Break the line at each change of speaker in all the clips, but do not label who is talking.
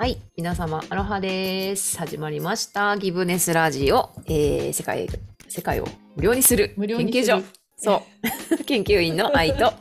はい、皆様、アロハです。始まりました。ギブネスラジオ、えー、世界、世界を無料にする
無料
研究所。そう。研究員の愛と、よ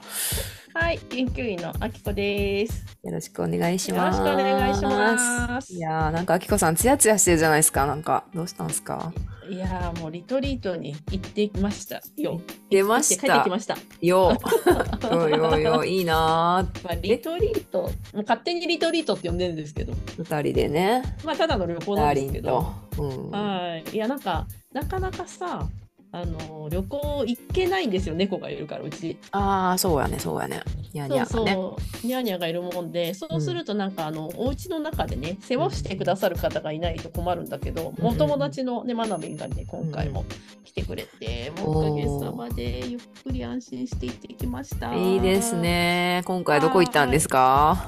はい、研究員のあきこです。
ろしくお願いし
よろ
ます。
しくお願いします。
いやー、なんか、あきこさん、ツヤツヤしてるじゃないですか。なんか、どうしたんですか？
いやーもうリトリートに行ってきましたよ。
出ました
帰ってき。ました。
よー。よよよ、いいなー。
まあ、リトリート、もう勝手にリトリートって呼んでるんですけど、
二人でね、
まあただの旅行なんですけど、。
うん。
はい。いやなんかなかなかさ、あの旅行行けないんですよ。猫がいるからうち。
ああ、そうやね、そうやね。ニャニ
そう
ャがね。
そう、ニャーニャーがいるもんで、そうするとなんかあの、お家の中でね、世話をしてくださる方がいないと困るんだけど、
うん
お友達のね、マナビンがね、今回も来てくれて、もうおかげさまでゆっくり安心して行ってきました。
いいです。ね。今回どこ行ったんですか？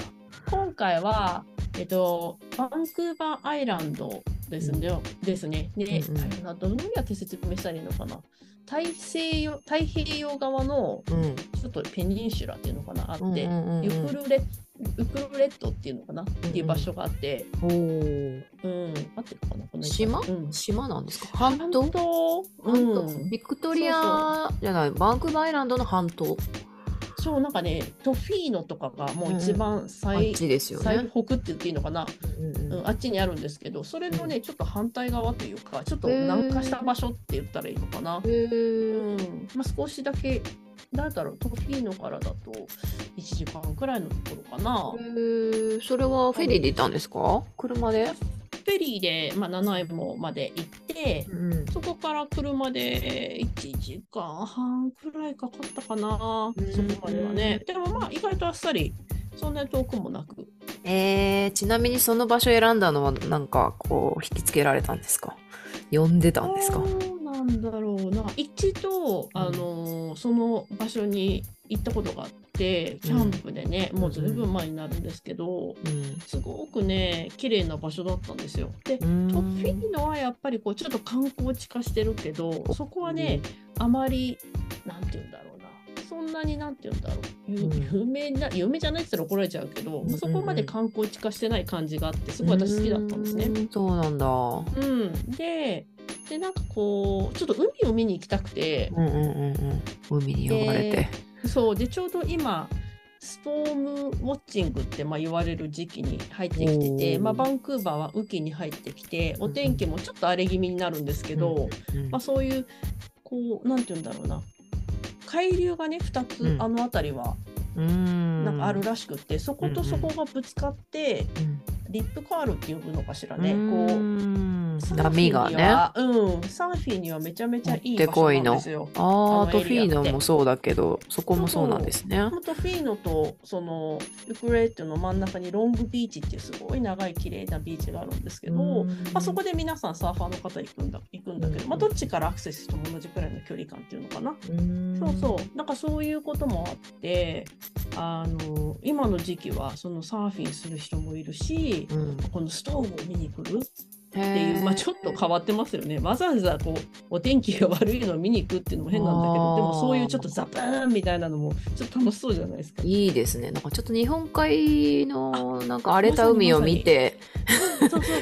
今回は、えっと、バンクーバーアイランドですね。ですね。で、
うんうん。
どのようにやって説明したらいいのかな。大西洋太平洋側の
うん。
ちょっとペニンシュラっていうのかなあって、
うんうんうんうん。
ユクルレウクルレットっていうのかなっていう場所があって、
おー
うん、合ってるかなこの
島？
方うん、
島なんですか？半島？
半島？うん、
ビクトリアじゃない、バンクーバイランドの半島。
そうなんかねトフィーノとかがもう一番
あ
最,、
ですよ
最
ね。
北って言っていいのかな、
うん
うん、あっちにあるんですけどそれのねちょっと反対側というかちょっと南下した場所って言ったらいいのかな、うん。まあ、少しだけなんだろうトフィーノからだと1時間くらいのところかな。
それはフェリーで行ったんですか？車で、
フェリーで、まあ、七重もまで行って、
うん、
そこから車で1時間半くらいかかったかな、
うん
そこまではね。でもまあ意外とあっさり、そんなに遠くもなく。
えー、ちなみにその場所選んだのはなんかこう引きつけられたんですか？呼んでたんですか？
なんだろうな。一度、あのーその場所に行ったことがあって、キャンプでね、もうずいぶん前になるんですけど、
うん。
すごくね、綺麗な場所だったんですよ。で、
うん。
トッフィーノはやっぱりこうちょっと観光地化してるけどそこはね、あまりなんて言うんだろうな。そんなになんて言うんだろう。有名な有名じゃないって言ったら怒られちゃうけど、
うん。
そこまで観光地化してない感じがあってすごい私好きだったんですね。
うん。そうなんだ。
うん、ででなんかこうちょっと海を見に行きたくて。
うんうんうんうん。海に呼ばれて。
そうでちょうど今ストームウォッチングってまあ言われる時期に入ってきてて、まあ、バンクーバーは雨季に入ってきてお天気もちょっと荒れ気味になるんですけど、
うん。
まあ、そういうこうなんて言うんだろうな。海流がね2つ、
うん。
あの辺りは
うん。
なんかあるらしくって、そことそこがぶつかって、
うん
リップカールって呼ぶのかしらね、
う
こ
ん
う
波がね。
は、うん、サーフィンにはめちゃめちゃいい場所
こいの
なんですよ。
あ
あ
あ、ト
のエリアって
フィーノもそうだけど、そこもそうなんですね。
ほんとフィーノとそのウクレレットの真ん中にロングビーチっていうすごい長い綺麗なビーチがあるんですけど、まあ、そこで皆さんサーファーの方行くんだ行くんだけど、まあ、どっちからアクセスしても同じくらいの距離感っていうのかな。そうそう、なんかそういうこともあって、あの今の時期はそのサーフィンする人もいるし、
うん。うん。
このストーブを見に来るっ
って
いう、まあ、ちょっと変わってますよね。わざわざこうお天気が悪いのを見に行くっていうのも変なんだけど、でもそういうちょっとザブーンみたいなのもちょっと楽しそうじゃないですか。
いいですね。なんかちょっと日本海のなんか荒れた海を見て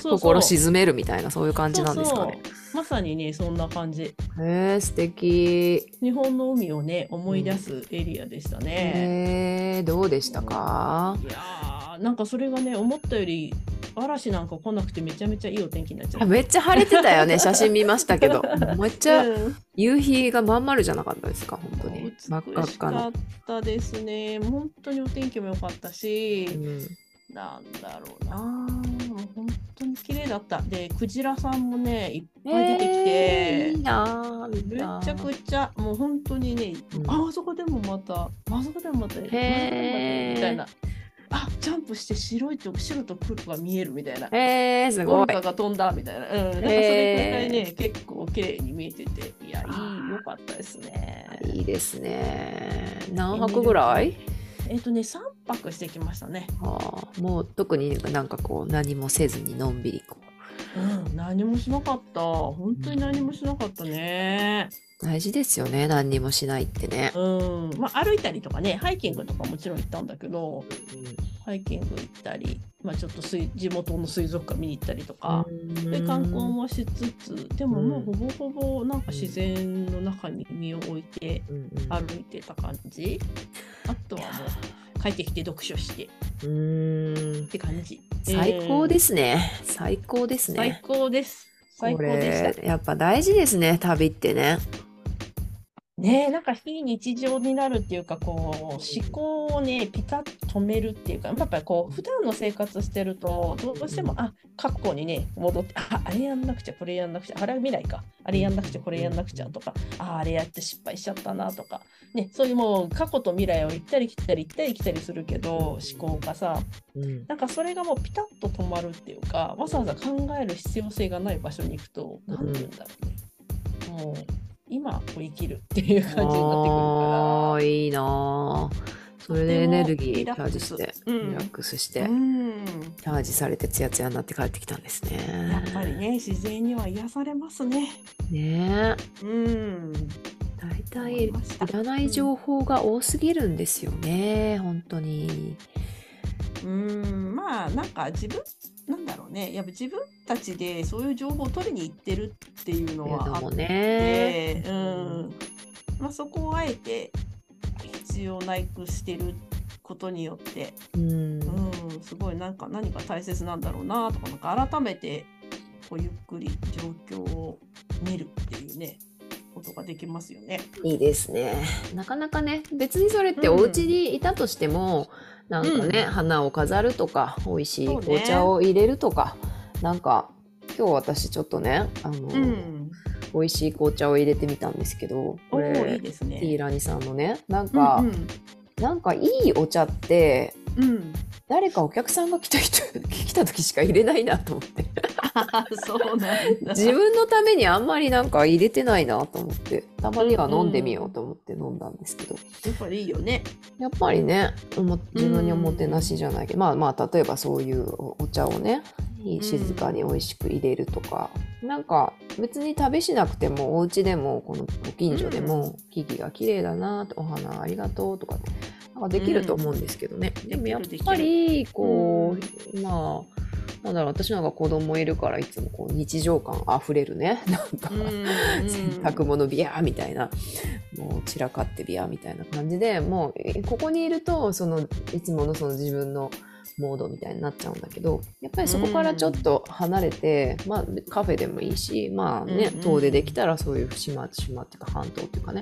心沈めるみたいなそういう感じなんですかね。
そうそうまさにねそんな感じ。
へえ素敵。
日本の海をね思い出すエリアでしたね。
へえどうでしたか？
いやーなんかそれがね思ったより嵐なんか来なくてめちゃめちゃいいお天気になっちゃった。
あめっちゃ晴れてたよね 写真見ましたけどめっちゃ
うん
夕日がまん丸じゃなかったですか？本当に真っ赤っか
っ。たですね。本当にお天気も良かったし、
うん
なんだろうな。本当に綺麗だった。で、クジラさんもね、いっぱい出てきて、
えーいいなぁ
めちゃくちゃ、もう本当にね、
うん
ああそこでもまた、あそこでもまた、あそこでもまたみたいな。あジャンプして白いと白と黒が見えるみたいな。
えー、すごい
が飛んだみたいな。うん。なんかそれくらいね、結構綺麗に見えてて、いや、いい、良かったですね。
いいですね。何泊ぐらい？
えっ、とね、3泊してきましたね。
はあ、もう特になんかこう何もせずにのんびりこ
うん、何もしなかった。本当に何もしなかったね。
大事ですよね。何にもしないってね。
うん、まあ歩いたりとかね、ハイキングとかもちろん行ったんだけど、ハイキング行ったり、まあちょっと水地元の水族館見に行ったりとか、で観光もしつつ、でももうほぼほぼなんか自然の中に身を置いて歩いてた感じ。あとはもう帰ってきて読書して
うん
って感じ。
最高ですね。最高です
最
ね。
高です。最高
こ
でした。
れ、やっぱ大事ですね、旅ってね。
ねえ、なんか非日常になるっていうか、こう、思考をね、ピタッと止めるっていうか、やっぱりこう、普段の生活してると、どうしても、あ、過去にね、戻って、あ、あれやんなくちゃ、これやんなくちゃ、あれは未来か、あれやんなくちゃ、これやんなくちゃとか、あ、あれやって失敗しちゃったなとか、ね、そういうもう、過去と未来を行ったり来たり行ったり来たりするけど、思考がさ、
うん。
なんかそれがもうピタッと止まるっていうか、わざわざ考える必要性がない場所に行くと、なんて言うんだろうね。もう、今を生きるっていう感じになってくるから。
いいなあそれでエネルギーチャージして、
うん
リラックスして、
うん、
チャージされてツヤツヤになって帰ってきたんですね。
やっぱりね、自然には癒されますね。
ねえ。
うん。
大体いらない情報が多すぎるんですよね、本当に。
うん、まあ、なんか自分、なんだろうね、やっぱ自分たちでそういう情報を取りに行ってるっていうのはあっ。て、うん。まあ、そこをあえて必要ないくしてることによって、
うん。
うん、すごいなんか何か大切なんだろうなとか、なんか改めてこうゆっくり状況を見るっていうね、ことができますよね。
いいですね。なかなかね、別にそれってお家にいたとしても、なんかね、
うん
花を飾るとか、美味しい紅茶を入れるとか、なんか、今日私ちょっとね、あの、
うん。
美味しい紅茶を入れてみたんですけど、これ、
ですね。
ティーラニさんのね、なんか、
うん
なんかいいお茶って、
うん、うん。
誰かお客さんが来た人、来た時しか入れないなと思って。
そうなんだ。
自分のためにあんまりなんか入れてないなと思って、たまには飲んでみようと思って飲んだんですけど、
やっぱりいいよね。
やっぱりね、自分におもてなしじゃないけど、まあまあ、例えばそういうおお茶をね、
ん。
静かに美味しく入れるとか、なんか別に旅しなくても、お家でも、このご近所でも、木々が綺麗だなお花ありがとうとかって、なんかできると思うんですけどね。
ん
でもやっぱり、こう、まあ、なんだろう、私なんか子供いるからいつもこう日常感あふれるね。なんか、
うん
洗濯物ビヤーみたいな、もう散らかってビヤーみたいな感じで、もうえここにいると、そのいつものその自分のモードみたいになっちゃうんだけど、やっぱりそこからちょっと離れて、まあカフェでもいいし、まあね
うんうん、
遠出できたらそういう島、島っていうか半島っていうかね、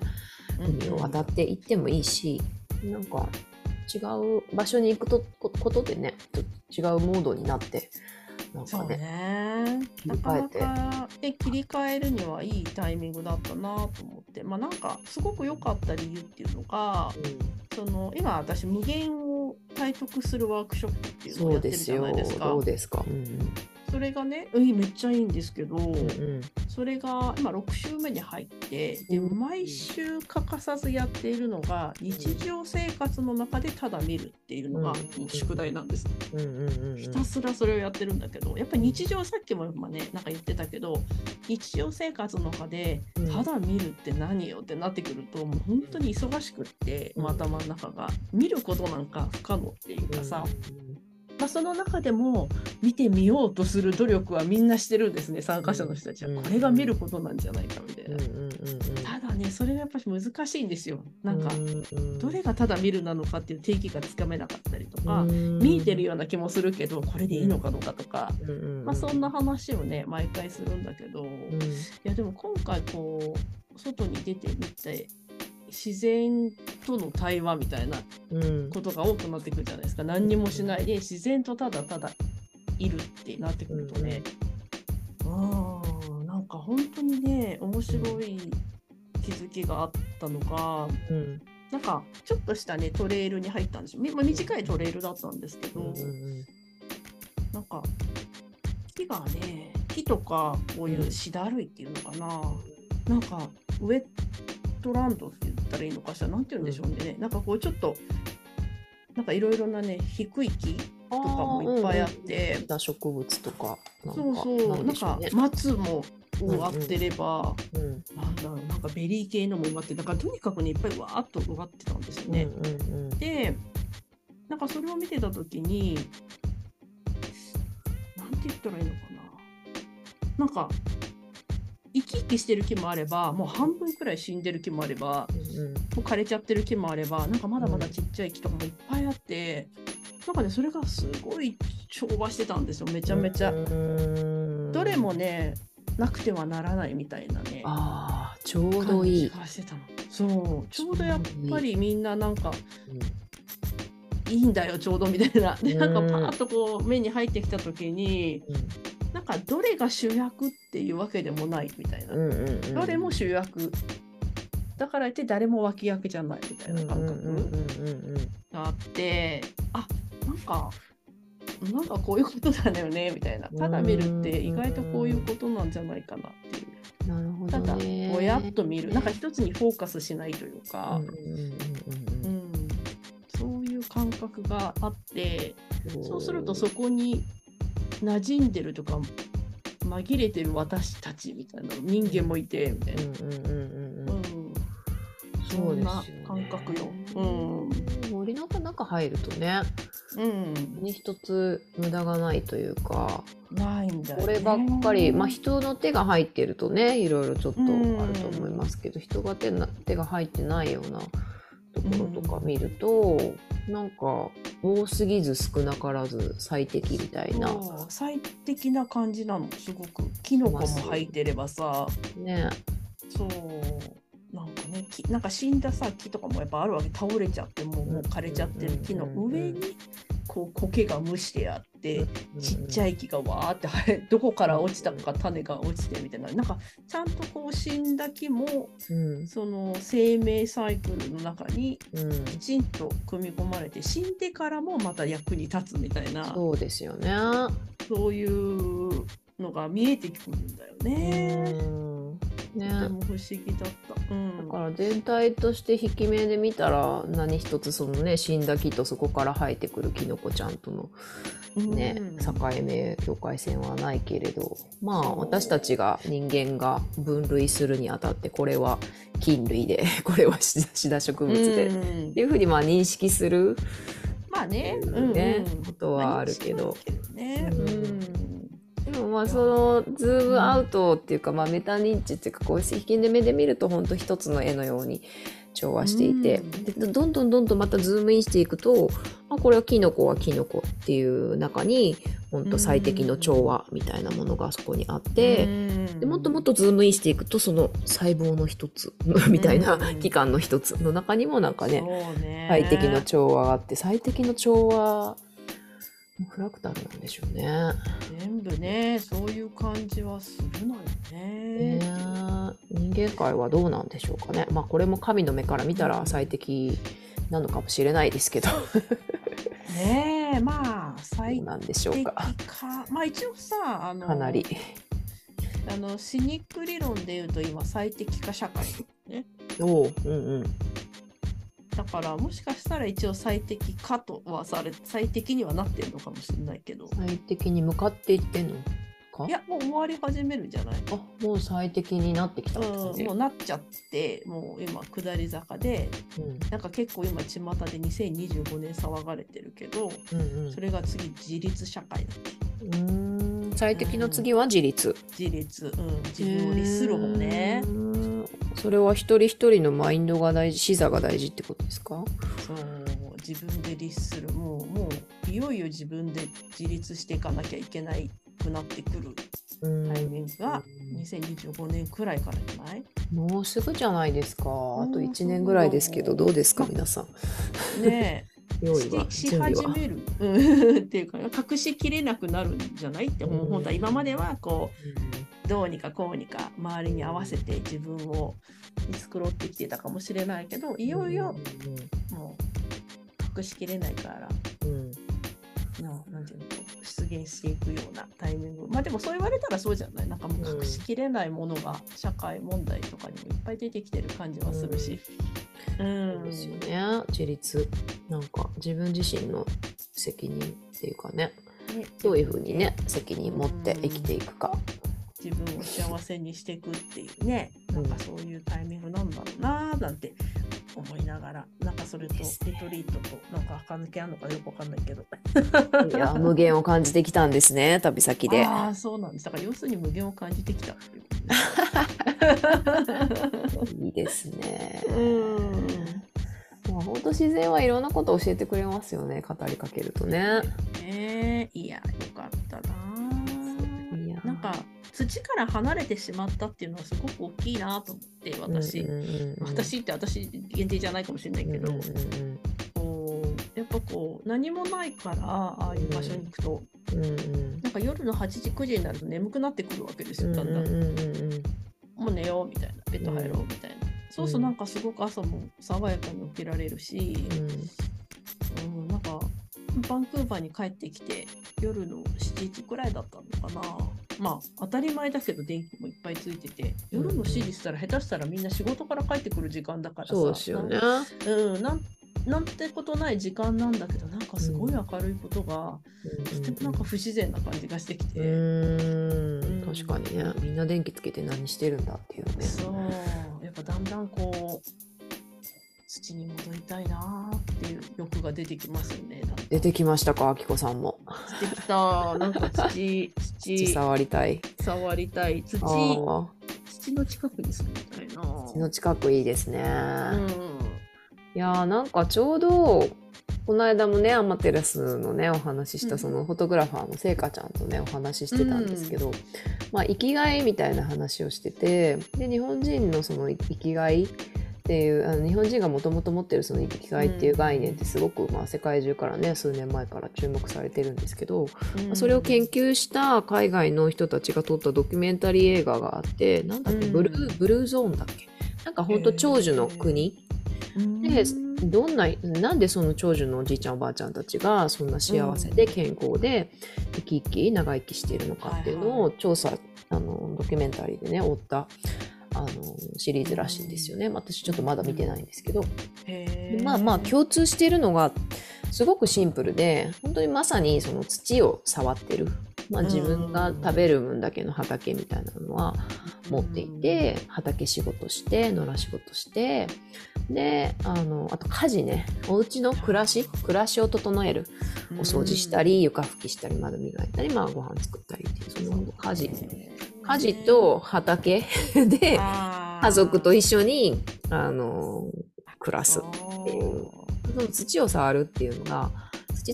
海を渡って行ってもいいし、なんか違う場所に行くとこことでね、ちょっと違うモードになって、なん
そう
かね、
ね。
切
なかな
り替えて
かで切り替えるにはいいタイミングだったなと思って、まあなんかすごく良かった理由っていうのが、その今私無限を体得するワークショップっていうのを
そ
やってるじゃ
うですよ。
ないですか。
どうですか？うん
それがね、うん、めっちゃいいんですけど、
うんうん。
それが今6週目に入ってで
うん。
毎週欠かさずやっているのが日常生活の中でただ見るっていうのが
うん。
もう宿題なんです。
うんうんうんうん。
ひたすらそれをやってるんだけどやっぱり日常さっきもまあねなんか言ってたけど日常生活の中で
うん。
ただ見るって何よってなってくるともう本当に忙しくって、
うん。
もう頭の中が。見ることなんか不可能っていうかさ、まあ、その中でも見てみようとする努力はみんなしてるんですね参加者の人たちは、
うん
これが見ることなんじゃないかみたいな。
うんうんうん。うん
ただねそれがやっぱり難しいんですよ。なんか、
うん
どれがただ見るなのかっていう定義がつかめなかったりとか、
うん。
見えてるような気もするけどこれでいいのかどうかとか、
うんうんうん。
まあ、そんな話をね毎回するんだけど、い
うん。
やでも今回こう外に出てみて自然との対話みたいな
うん。
ことが多くなってくるじゃないですか。何にもしないで自然とただただいるってなってくるとね、うん、なんか本当にね面白い気づきがあったのが
うん
なんかちょっとしたねトレイルに入ったんですよ、みまあ、短いトレイルだったんですけど、
うんうん
なんか木がね木とかこういうシダ類っていうのかな、なんかwetland って言ったらいいのかしら？なんて言うんでしょうね、なんかこうちょっとなんかいろいろなね低い木
と
かもいっぱいあって。
植物とかなんか
そうそう。なんか
ね。
松も埋まってれば、
うん
なんだろうなんかベリー系のも埋まってだからとにかくねいっぱいわーっと埋まってたんですよね。
うんうん。
でなんかそれを見てた時になんて言ったらいいのかな。なんか生き生きしてる木もあればもう半分くらい死んでる木もあれば
うん
もう枯れちゃってる木もあればなんかまだまだちっちゃい木とかもいっぱいあって、なんかねそれがすごい調和してたんですよめちゃめちゃ。
うん
どれもねなくてはならないみたいなね。
ああちょうどいい
感じがしてたのそうちょうどやっぱりみんななんか
うん
いいんだよちょうどみたいな。で
うん
なんかパーッとこう目に入ってきた時になんかどれが主役っていうわけでもないみたいな。
うんうんうんうん。
どれも主役。だから言って誰も脇役じゃないみたいな感覚があってあなんかなんかこういうことだよねみたいな。ただ見るって意外とこういうことなんじゃないかなっていう。
なるほ
ただぼやっと見る。なんか一つにフォーカスしないというか、そういう感覚があって
うん
そうするとそこに馴染んでるとか紛れてる私たちみたいな人間もいてみたいな、
うんうんうんうんうん。
うん。そ
そうです
感覚よ。うん。
森の中入るとね
うん、
に一つ無駄がないというか
ないんだよ、ね。
こればっかり、まあ、人の手が入ってるとねいろいろちょっとあると思いますけど、人が手な手が入ってないようなところとか見ると、なんか多すぎず少なからず最適みたいな。
最適な感じなのすごく。キノコも入ってればさ。
ね。
そうなんかねきなんか死んださ木とかもやっぱあるわけ。倒れちゃってもうもう枯れちゃってる木の上にこう苔が蒸してあってちっちゃ
い、
い木がわーって 生えどこから落ちたのか種が落ちてみたいな。なんかちゃんとこう死んだ木も
うん。
その生命サイクルの中に
うん、
きちんと組み込まれて死んでからもまた役に立つみたいな
そうですよね。
そういうのが見えてくるんだよね。
うん。ね。
とても不思議だった。うん、
だから全体として引き目で見たら何一つそのね死んだ木とそこから生えてくるキノコちゃんとのね、
うん。
境目境界線はないけれどまあ私たちが人間が分類するにあたってこれは菌類で これはシダ植物で、っ
うん。
ていうふうにまあ認識する
まあね、
ねことはあるけど。
ね。
でもまあそのズームアウトっていうか、まあ、メタ認知っていうかこう引き目で見ると本当一つの絵のように調和していて、
うん。
でどんどんどんどんまたズームインしていくと、あ、これはキノコはキノコっていう中に本当最適の調和みたいなものがそこにあって、でもっともっとズームインしていくとその細胞の一つ みたいな
うん。
器官の一つの中にもなんかね、
ね。
最適の調和があって最適の調和フラクタルなんでしょうね。
全部ね、そういう感じはするのよね。
ね人間界はどうなんでしょうかね。まあこれも神の目から見たら最適なのかもしれないですけど、
ねえ、まあ、
ど
最
うなんでしょう。か。
まあ一応さ、あの、
かなり。
あのシニック理論で言うと今最適化社会、ね、
おう、うんうん。
だからもしかしたら一応最適化とはされ最適にはなってるのかもしれないけど。
最適に向かっていってんのか？
いやもう終わり始めるんじゃない
あ、もう最適になってきたんです
うん、
ね。
もうなっちゃってもう今下り坂で
うん。
なんか結構今巷で2025年騒がれてるけど
うんうん。
それが次自立社会だって
うーん最適の次は自立。
自立、うん、自分を律する方ね。
うー。んそれは一人一人のマインドが大事、視座が大事ってことですか？
そう。自分で律する。もうもういよいよ自分で自立していかなきゃいけないくなってくる。
うん
タイミングが2025年くらいからじゃない？
もうすぐじゃないですか。あ
ん
と1年ぐらいですけど、どうですか、皆さん。
ねえ
用意は、
し。始める、うん、っていうか隠しきれなくなるんじゃないってもう。本当は今まではこうどうにかこうにか周りに合わせて自分を見繕ってきてたかもしれないけどいよいよもう隠しきれないから
うん。
なんていうの出現していくようなタイミング。まあでもそう言われたらそうじゃない？なんかもう隠しきれないものが社会問題とかにもいっぱい出てきてる感じはするし、うん
ですよね。自立。なんか自分自身の責任っていうかね、
ね
どういうふうにね、責任持って生きていくか。
自分を幸せにしていくっていうね、なんかそういうタイミングなんだろうなーなんて思いながら、なんかそれとリトリートとなんか関係あるのかよくわかんないけど。
いや無限を感じてきたんですね旅先で。
ああ、そうなんです。だから要するに無限を感じてきた。い
いですね。
うん。
まあ本当自然はいろんなことを教えてくれますよね語りかけるとね。
ね。えいや、よかったな。ー。
いや。
なんか土から離れてしまったっていうのはすごく大きいなと思って私、
うんうんうんうん。
私って私限定じゃないかもしれないけど、
うんうんうん
こうやっぱこう何もないからああいう場所に行くと、
うんうん。
なんか夜の8時9時になると眠くなってくるわけですよだんだん、
うんうんうんうん。
もう寝ようみたいなベッド入ろうみたいな、そうするとなんかすごく朝も爽やかに起きられるし、うん、なんかバンクーバーに帰ってきて夜の7時くらいだったのかな。まあ当たり前だけど電気もいっぱいついてて夜の7時したら下手したらみんな仕事から帰ってくる時間だからさ。
そうですよね。
うん、なんなんてことない時間なんだけどなんかすごい明るいことが、とてもなんか不自然な感じがしてきて、
うーん。確かにね。みんな電気つけて何してるんだっていうね。
そうぱだんだんこう土に戻りたいなーっていう欲が出てきますよね。
出てきましたかあきこさんも。
出てきたなんか土
土
土
触りたい。
触りたい土土の近くに住みたいな。
土の近くいいですね。
うん
いやーなんかちょうどこの間もねアマテラスのねお話しし
うん。
たそのフォトグラファーのせいかちゃんとねお話ししてたんですけど、まあ生きがいみたいな話をしててで日本人のその生きがいっていうあの日本人がもともと持ってるその生きがいっていう概念ってすごく、まあ、世界中からね数年前から注目されてるんですけど、まあそれを研究した海外の人たちが撮ったドキュメンタリー映画があってなんだっけ、
うん。
ブルーブルーゾーンだっけ？なんかほんと長寿の国、でどんななんでその長寿のおじいちゃんおばあちゃんたちがそんな幸せで健康で生き生き長生きしているのかっていうのを調査、あのドキュメンタリーでね追ったあのシリーズらしいんですよね。私ちょっとまだ見てないんですけど、でまあまあ共通しているのがすごくシンプルで本当にまさにその土を触ってる、まあ、自分が食べる分だけの畑みたいなのは持っていて畑仕事して野良仕事してであのあと家事ね。お家の暮らし暮らしを整える。お掃除したり床拭きしたり窓磨いたり、まあ、ご飯作ったりっていうその家事。家事と畑で家
家
族と一緒にあの暮らすっていう。その土を触るっていうのが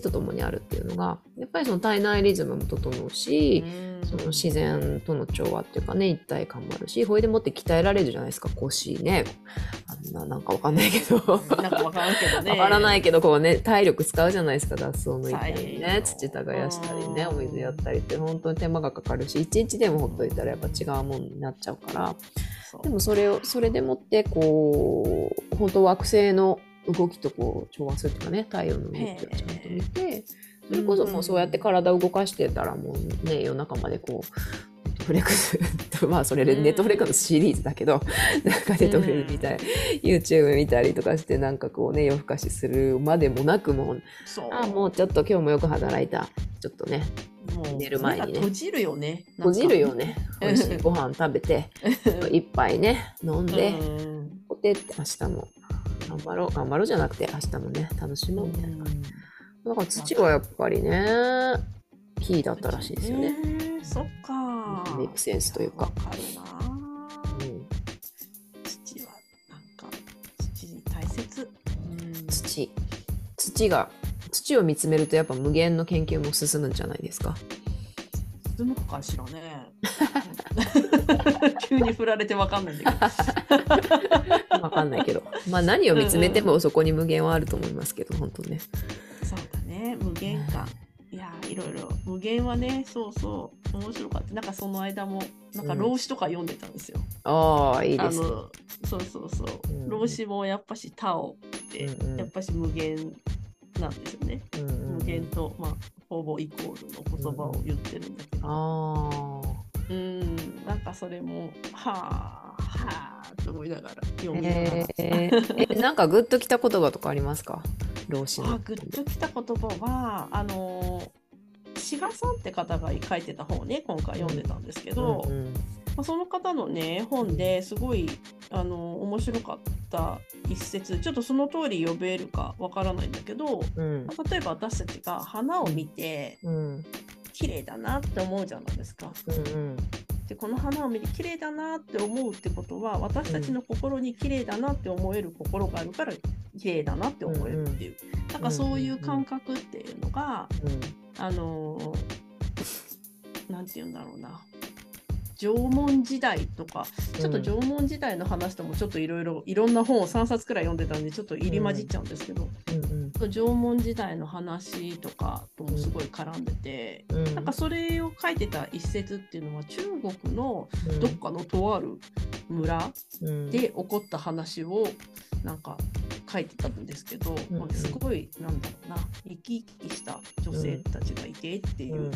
土と共にあるっていうのがやっぱりその体内リズムも整うし、その自然との調和っていうかね一体感もあるしほいでもって鍛えられるじゃないですか腰ね。あんななんかわかんないけど。
なんかわからんけどね。
わからないけどこうね体力使うじゃないですか脱草抜いたりね。
はい
土耕したりね
うん
お水やったりって本当に手間がかかるし一日でもほっといたらやっぱ違うもんになっちゃうから。でもそれをそれでもってこう本当惑星の動きとこう調和するっていうかね太陽の動きをちゃんと見てそれこそもうそうやって体を動かしてたらもうね夜中までこうフレックスまあそれで
うん。
ネットフレックスのシリーズだけどなん。かネットフレックス見たり YouTube 見たりとかしてなんかこうね夜更かしするまでもなくもうあもうちょっと今日もよく働いた。ちょっとね
もう
寝る前に。ね
閉じるよね。
閉じるよ
ね。
ね美味しいご飯食べて 一杯ね飲んで。
うん。
こてって明日も頑張ろう頑張ろうじゃなくて明日もね楽しもうみたいなだから土はやっぱりねキーだったらしいですよね、
えーそっか。
メイクセンスというか
わかるな。
うん、
土はなんか土大切。うん
土土が土を見つめるとやっぱ無限の研究も進むんじゃないですか
進むかしらね。急に振られてわかんないんだけど。
わかんないけどまあ何を見つめてもそこに無限はあると思いますけど本当ね
そうだね、無限感。いやー、いろいろ、無限はね、そうそう、面白かった。なんかその間も、なんか
うん
老子とか読んでたんですよ。
ああいいですね
そうそうそう。
うん
老子もやっぱしタオって、
うんうん
やっぱし無限なんですよね。
うんうんうん
無限と、まあ、ほぼイコールの言葉を言ってるんだけど。
あ
うん、なんかそれも、はあ、はあ、と思いながら読みながら。
えー、えなんかグッときた言葉とかありますか？老子の。
あグッときた言葉はあのー志賀さんって方が書いてた本をね今回読んでたんですけど、
うん
まあ、その方のね本ですごいあの面白かった一節ちょっとその通り呼べるかわからないんだけど、
うん。
まあ例えば私たちが花を見て
うん
綺麗だなって思うじゃないですか。
うん
でこの花を見て綺麗だなって思うってことは私たちの心に綺麗だなって思える心があるから綺麗だなって思えるっていう、なんかそういう感覚っていうのが、あのーなんて言うんだろうな縄文時代とかちょっと縄文時代の話ともちょっといろいろいろんな本を3冊くらい読んでたんでちょっと入り混じっちゃうんですけど、
うんうん
縄文時代の話とかともすごい絡んでて、
うん。
なんかそれを書いてた一節っていうのは中国の
うん。
どっかのとある村
うん。
で起こった話をなんか書いてたんですけど、すごいなんだろうな生き生きした女性たちがいてっていう、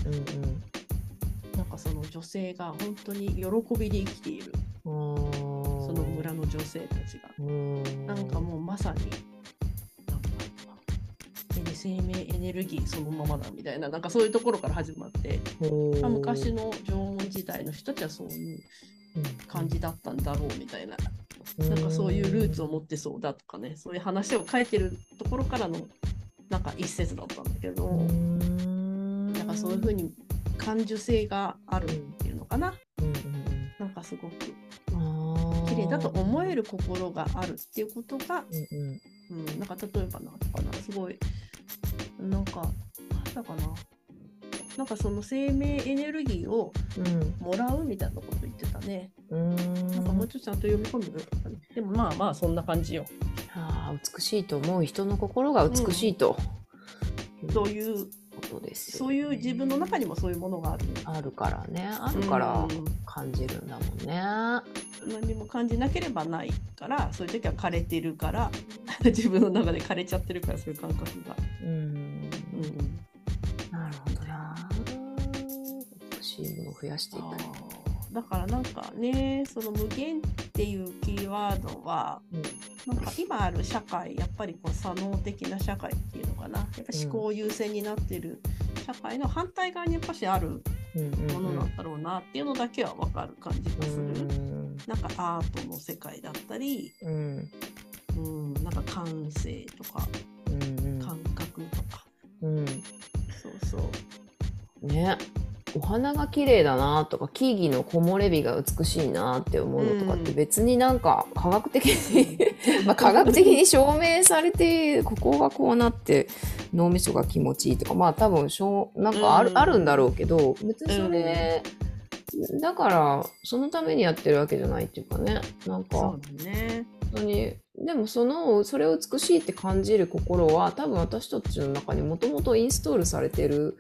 なんかその女性が本当に喜びで生きている。
うん
その村の女性たちが。
うん。
なんかもうまさに、生命エネルギーそのままだみたいな、なんかそういうところから始まって、まあ昔の縄文時代の人たちはそういう感じだったんだろうみたいな、なんかそういうルーツを持ってそうだとかね、そういう話を書いてるところからの、なんか一節だったんだけど、かそういうふうに感受性があるっていうのかな、なんかすごく。綺麗だと思える心があるっていうことが、うん、なんか例えばなんかな、すごい、なんか、なんだかな、なんかその生命エネルギーをもらうみたいなこと言ってたね。なんかもうちょっとちゃんと読み込んでくれたかね。でもまあまあそんな感じよ。
あー美しいと思う人の心が美しいと、
そういう、
ことですよ
そういう自分の中にもそういうものがある。
あるからねあるから
うん
感じるんだもんね。
何も感じなければないから、そういう時は枯れてるから、自分の中で枯れちゃってるから、そういう感覚が。
うん
うん
なるほどな。美しいものを増やしていく。
あーだからなんかねその無限っていうキーワードはなんか今ある社会やっぱりこう左脳的な社会っていうのかな。やっぱ思考優先になってる社会の反対側にやっぱしあるものなんだろうなっていうのだけは分かる感じがする。なんかアートの世界だったり、
うん。
うん、なんか感性とか
うん。
感覚とか、
うん。
そうそう。
ねお花が綺麗だなとか木々の木漏れ日が美しいなって思うのとかって
うん
別になんか科学的にまあ科学的に証明されてここがこうなって脳みそが気持ちいいとかまあ多分しょうなんかある,、
うん。
あるんだろうけど別にそれ、だからそのためにやってるわけじゃないっていうかね。なんか
そうだね。
本当にでもそのそれを美しいって感じる心は多分私たちの中にもともとインストールされてる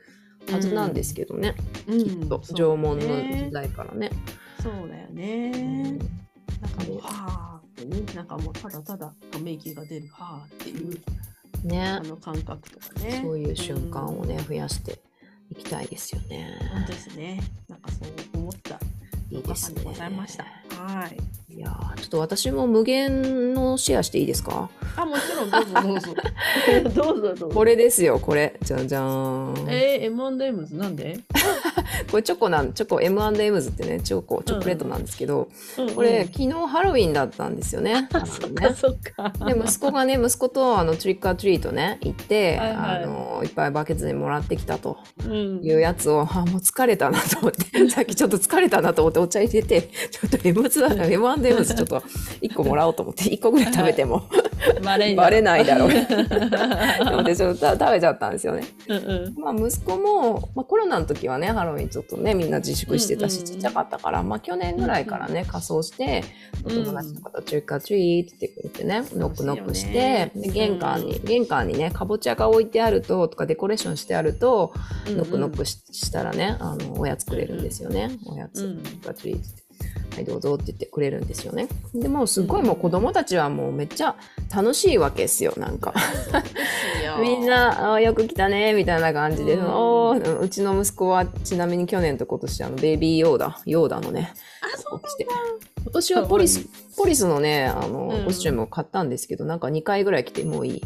はずなんですけどね、
うん
きっと
そう
縄文の
ね
時代からね。
そうだよね。なんかもう、はーってね、なんかもうただただため息が出る、はーっていう、
ね
あの感覚とかね。
そういう瞬間をね、
うん
増やしていきたいですよね。
本当ですね。なんかそう思った。
いいですね。
ございました。はい。
いやーちょっと私も無限のシェアしていいですか？
あ、もちろん、どうぞどうぞ。どうぞどうぞ。
これですよ、これ。じゃんじゃーん。
えー、M&M's なんで、
これチョコなん、チョコ M&M's ってね、チョコ、チョコレートなんですけど、
うんうん
これ、昨日ハロウィンだったんですよね。
あ、そっかそっか。
で息子がね息子とあのトリックアトリートね行って
はいはい
あのいっぱいバケツにもらってきたと
うん
いうやつを、あもう疲れたなと思ってさっきちょっと疲れたなと思ってお茶入れてちょっとツ M&M's ちょっと1個もらおうと思って 1個ぐらい食べても。
バレ
バレないだろう。
う
でもでちょっと食べちゃったんですよね。
んうん。
まあ、息子も、まあ、コロナの時はねハロウィンちょっとねみんな自粛してたし、ちっちゃかったから、まあ、去年ぐらいからね、仮装してお
うん。
友達とかと「トリックアトリート」って言ってね、ノックノックして、で玄関に、
う
玄関にねかぼちゃが置いてあるととかデコレーションしてあると、ノックノックししたらねあのおやつくれるんですよね、おやつ、って。はいどうぞって言ってくれるんですよね。でもうすごいもう子供たちはもうめっちゃ楽しいわけですよなんか。みんなあよく来たねみたいな感じで、
うん。
おーうちの息子はちなみに去年と今年あのベイビーヨーダヨーダのね
あ、そう
今年はポリスポリス。のねあの、
うん。
コスチュームを買ったんですけどなんか2回ぐらい来てもういい。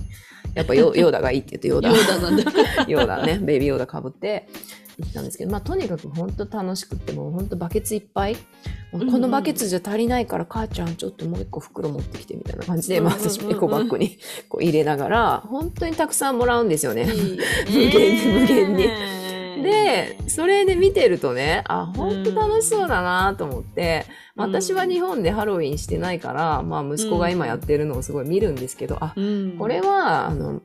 やっぱヨ ヨーダがいいって言ってヨーダ。
ヨーダなんだ。
ヨーダねベイビーヨーダかぶって行ったんですけど、まあ、とにかく本当楽しくてもう本当バケツいっぱい、
んうん
このバケツじゃ足りないから母ちゃんちょっともう一個袋持ってきてみたいな感じで、まあ、私もエコバッグに こう入れながら本当にたくさんもらうんですよね。
無
無限に無限にでそれで見てるとねあ本当楽しそうだなと思って、私は日本でハロウィンしてないから、まあ、息子が今やってるのをすごい見るんですけど、あ
うん、
これはあの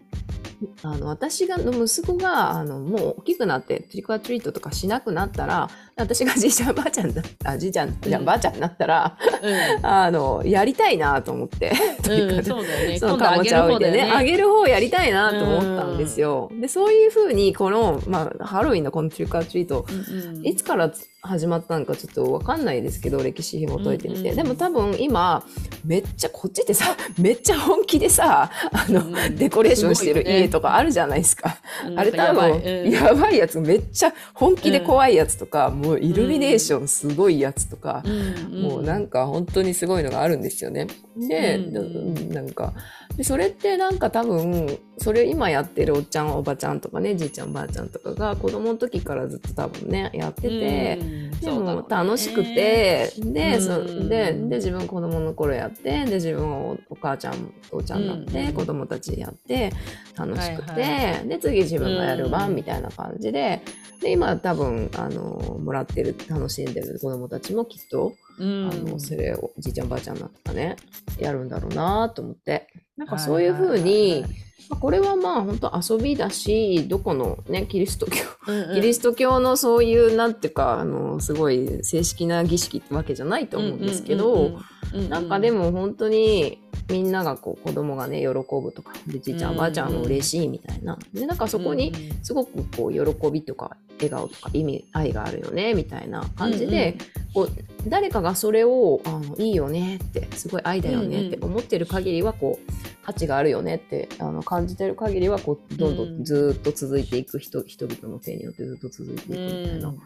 あの私がの息子があのもう大きくなってトリコアトリートとかしなくなったら私がじいちゃんばあちゃんだあじいちゃんじゃあばあちゃんになったら、
うん
あのやりたいなと思って。
うん、そうだよね。
その
今度
かぼちゃ置いてね、あ
あげ
げる方やりたいなと思ったんですよ。で、そういうふうに、この、まあ、ハロウィンのこのトリックアトリート、
うんうん
いつから始まったのかちょっとわかんないですけど、歴史紐解いてみて。
うんうん
でも多分今、めっちゃ、こっちってさ、めっちゃ本気でさ、あの、
うん。うん
デコレーションしてる家とかあるじゃないですか。
うん。
あれ多分、
いうん。
やばいやつ、めっちゃ本気で怖いやつとか、もうイルミネーションすごいやつとか、
うん
もうなんか本当にすごいのがあるんですよね。で、
うん。
なんか。でそれってなんか多分それ今やってるおっちゃんおばちゃんとかねじいちゃんばあちゃんとかが子供の時からずっと多分ねやってて。でも楽しくて、で,、
うん。
そでで自分子供の頃やってで自分おお母ちゃんお父ちゃんになって、
うんうん
子供たちやって楽しくて、
はいは
で次自分がやる番
うん
みたいな感じでで今多分あのもらってる楽しんでる子供たちもきっと、
うん。
あのそれをじいちゃんばあちゃんになったらねやるんだろうなと思って。なんか
はい
そういうふう
はい
に
はい
まあこれはまあ本当遊びだしどこのねキリスト教
うんうん。
キリスト教のそういうなんていうかあのすごい正式な儀式ってわけじゃないと思うんですけど、
うんうんうんうん
なんかでも本当にみんながこう子供がね喜ぶとかでじいちゃん、
うん
ばあちゃんも嬉しいみたいな。でなんかそこにすごくこう喜びとか笑顔とか意味愛があるよねみたいな感じで、こう誰かがそれをあのいいよねってすごい愛だよねって思ってる限りはこう価値があるよねってあの感じてる限りはこうどんど
うん。
んずーっと続いていく人人々の手によってずっと続いていくみたいな。うん、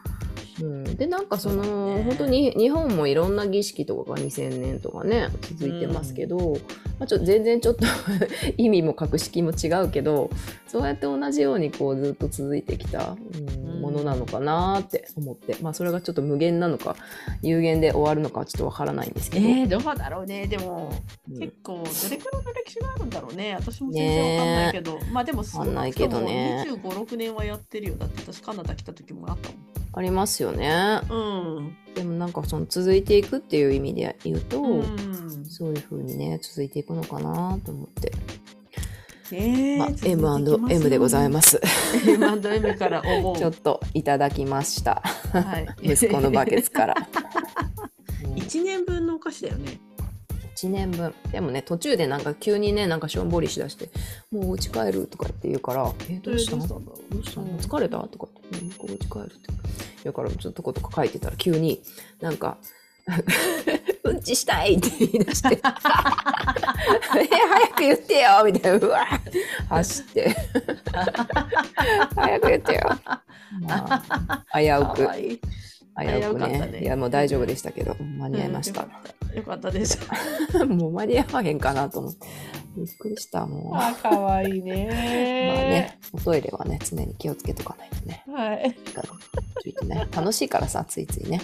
でなんかその
そね。
本当に日本もいろんな儀式とかが2000年とかね続いてますけど、まあ、ちょっと全然ちょっと 意味も格式も違うけどそうやって同じようにこうずっと続いてきた、うん
うん。
ものなのかなって思って、まあ、それがちょっと無限なのか有限で終わるのかはちょっとわからないんですけど、
えー、どうだろうね。でも、
うん。
結構どれくらいの歴史があるんだろうね。私も全然わかんないけど、まあでも少
ないけどね。
2 5 6年はやってるよ。だって私カナダ来た時もあった
ありますよね。
うん。
でもなんかその続いていくっていう意味で言うと、
うん。
そういう風にね続いていくのかなと思って、
ねえ
まあ、M&M でございます。す
M&M から思う
ちょっといただきました。
はい、
息子のバケツから。
1年分のお菓子だよね
1年分。でもね、途中でなんか急にね、なんかしょんぼりしだして、もうお家帰るとかって言うから、え、どうしたの？
どうしたんだろう？
どうしたの疲れた？とかって、うん、お家帰るって。だからちょっとことか書いてたら急になんか、うんちしたいって言い出して、え、早く言ってよみたいな、うわ走って、早く言ってよ。まあ、危うく危うく
危うかった
ね。
ね
いやもう大丈夫でしたけど。間に合いました。
うん、よかった。です。
もう間に合わへんかなと思って。びっくりしたもう。ま
あかわいいね。
あねおトイレはね常に気をつけとかないとね。
はい。
ついてね楽しいからさついついね。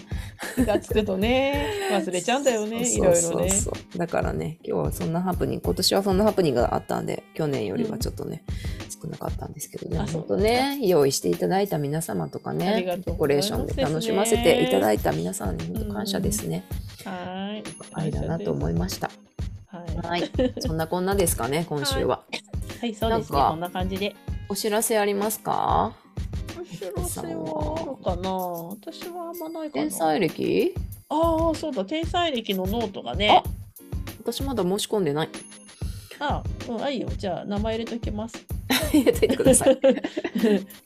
気がつくとね。忘れちゃうんだよねいろいろね。
だからね今日はそんなハプニング今年はそんなハプニングがあったんで去年よりはちょっとね、少なかったんですけどね本当ね用意していただいた皆様とかねデコレーションで楽しませていただいた皆さんに本当感謝ですね、
はい。
愛だなと思いました。
はい。
はい。そんなこんなですかね 今週は、
はい。そうですね。こんな感じで。
お知らせありますか？
お知らせはあるかな。私はあんまないかな。
天才歴？
ああそうだ。天才歴のノートがね。
私まだ申し込んでない。
あうんあいいよ。じゃあ名前入れときます
入れといてください
い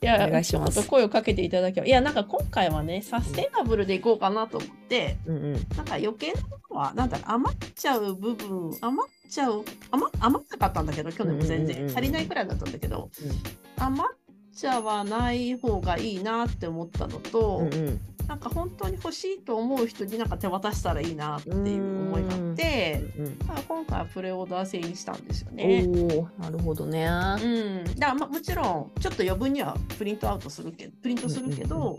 や、
お願いします。
声をかけていただけば。いや、なんか今回はね、サステナブルでいこうかなと思って、
うんうん。
なんか余計なものは、なんだろう、余っちゃう部分、余っちゃう、余余らなかったんだけど、去年も全然。
うんうんうんうん。
足りないくらいだったんだけど、余っちゃわない方がいいなって思ったのと、
うんうん
なんか本当に欲しいと思う人になんか手渡したらいいなっていう思いがあって、て、
うん。
今回はプレオーダー制にしたんですよ
お
ね。
おなるほどね。
うん、だからまあもちろんちょっと余分にはプリントアウトするけどプリントするけど、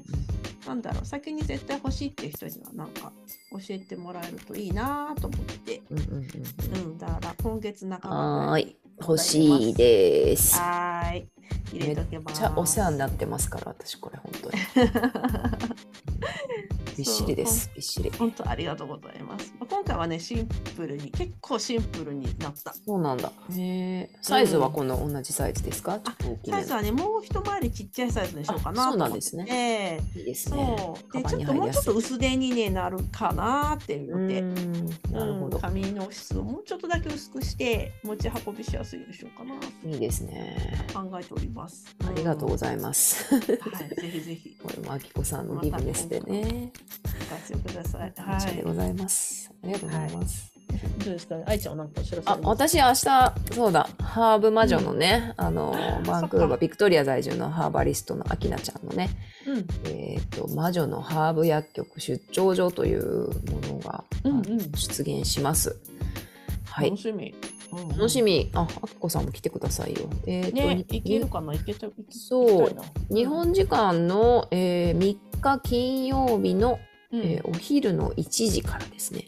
なんだろう先に絶対欲しいっていう人にはなんか教えてもらえるといいなと思って、
うんうんうん
だから今月半ば
はーい。欲しいです。
はーい入れとけます
めっちゃお世話になってますから私これ本当に びっしりです。びっしり。
本当ありがとうございます。まあ今回はねシンプルに結構シンプルになった。
そうなんだ。へえサイズはこの同じサイズですか、ちょっと大きめ
サイズはねもう一回りちっちゃいサイズにしようかな
あそうなんですね。
ね。
いいですね。
そう。でちょっともうちょっと薄手に、ね、なるかなっていうので。
なるほど、
うん、紙の質をもうちょっとだけ薄くして持ち運びしやすいでしょうかな。い
いですね。
考えております。
ありがとうご
い
ざいます、
ます。はい、ぜひぜひ。
これもあきこさんのギブネスでね
ご活用ください。
こ
はい。
でございますありがとうございます、
どうですか、愛ちゃんはなんかお知らせ
あ私明日そうだハーブ魔女のね、あのバンクーバービクトリア在住のハーバリストのアキナちゃんのね
うん、
えー、と魔女のハーブ薬局出張所というものが、
うん、う
あ
ん。
出現します。はい
楽。しみ。うん
楽し。み。あ、あきこさんも来てくださいよ。えーと
ね、けるかな、いけた。いけたいな
日本時間の、えー3日金曜日の、
うん、
えーお昼の1時からですね。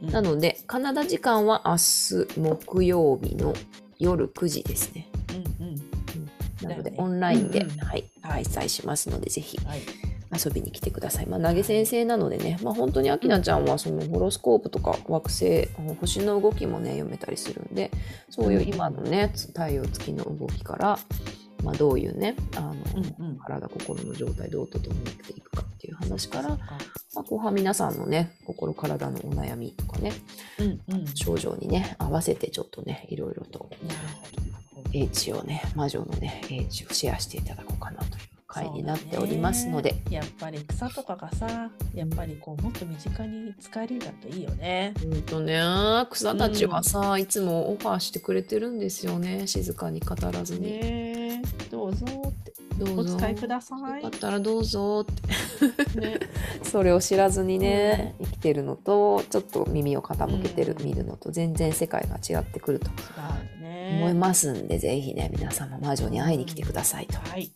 うんうん
なので、カナダ時間は明日木曜日の夜9時ですね。
うんうん
なので、
ね
オンラインで、
うんうん
はい、開催しますので、ぜひ
はい。
遊びに来てください。まあ、投げ先生なのでね、まあ、本当にアキナちゃんはそのホロスコープとか惑星、星の動きもね、読めたりするんで、そういう今のね、つ太陽月の動きから、まあ、どういうね、あの、
うんうん
体、心の状態どう整っていくかっていう話から、まあ、後半皆さんのね、心、体のお悩みとかね、
うんうん。
症状にね、合わせてちょっとね、いろいろと。英知をね、魔女のね、英知をシェアしていただこうかなという回になっておりますので、
ねやっぱり草とかがさやっぱりこうもっと身近に使えるようになるといいよね。
ほんとね、草たちはさ、いつもオファーしてくれてるんですよね、静かに語らずに。
ねえどうぞってお
どうぞ。
使いください
よか。ったらどうぞって。
ね、
それを知らずにね、生きてるのと、ちょっと耳を傾けてる、
うん
見るのと、全然世界が違ってくると。思いますんで、ぜひね、皆様魔女に会いに来てくださいと
はい。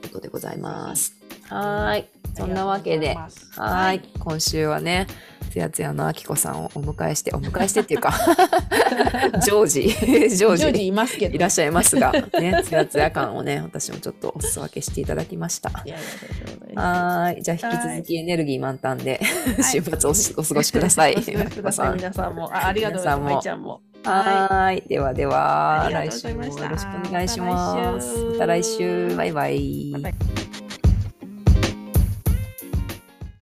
ことでございます。はーい。そんなわけで、はーい、今週はね、つやつやのあきこさんをお迎えして、お迎えしてっていうか、常時、常
常時
時
いますけど。
いらっしゃいますが、ね、つやつや感をね、私もちょっとお裾分けしていただきました。はーい、じゃあ引き続きエネルギー満タンで、
い
週末おしお過ごしください。
皆さんも。あありがとうございます。
はーい、ではでは、来週もよろしくお願いします。
また来週。
また来週、バイバイ。
バイバイ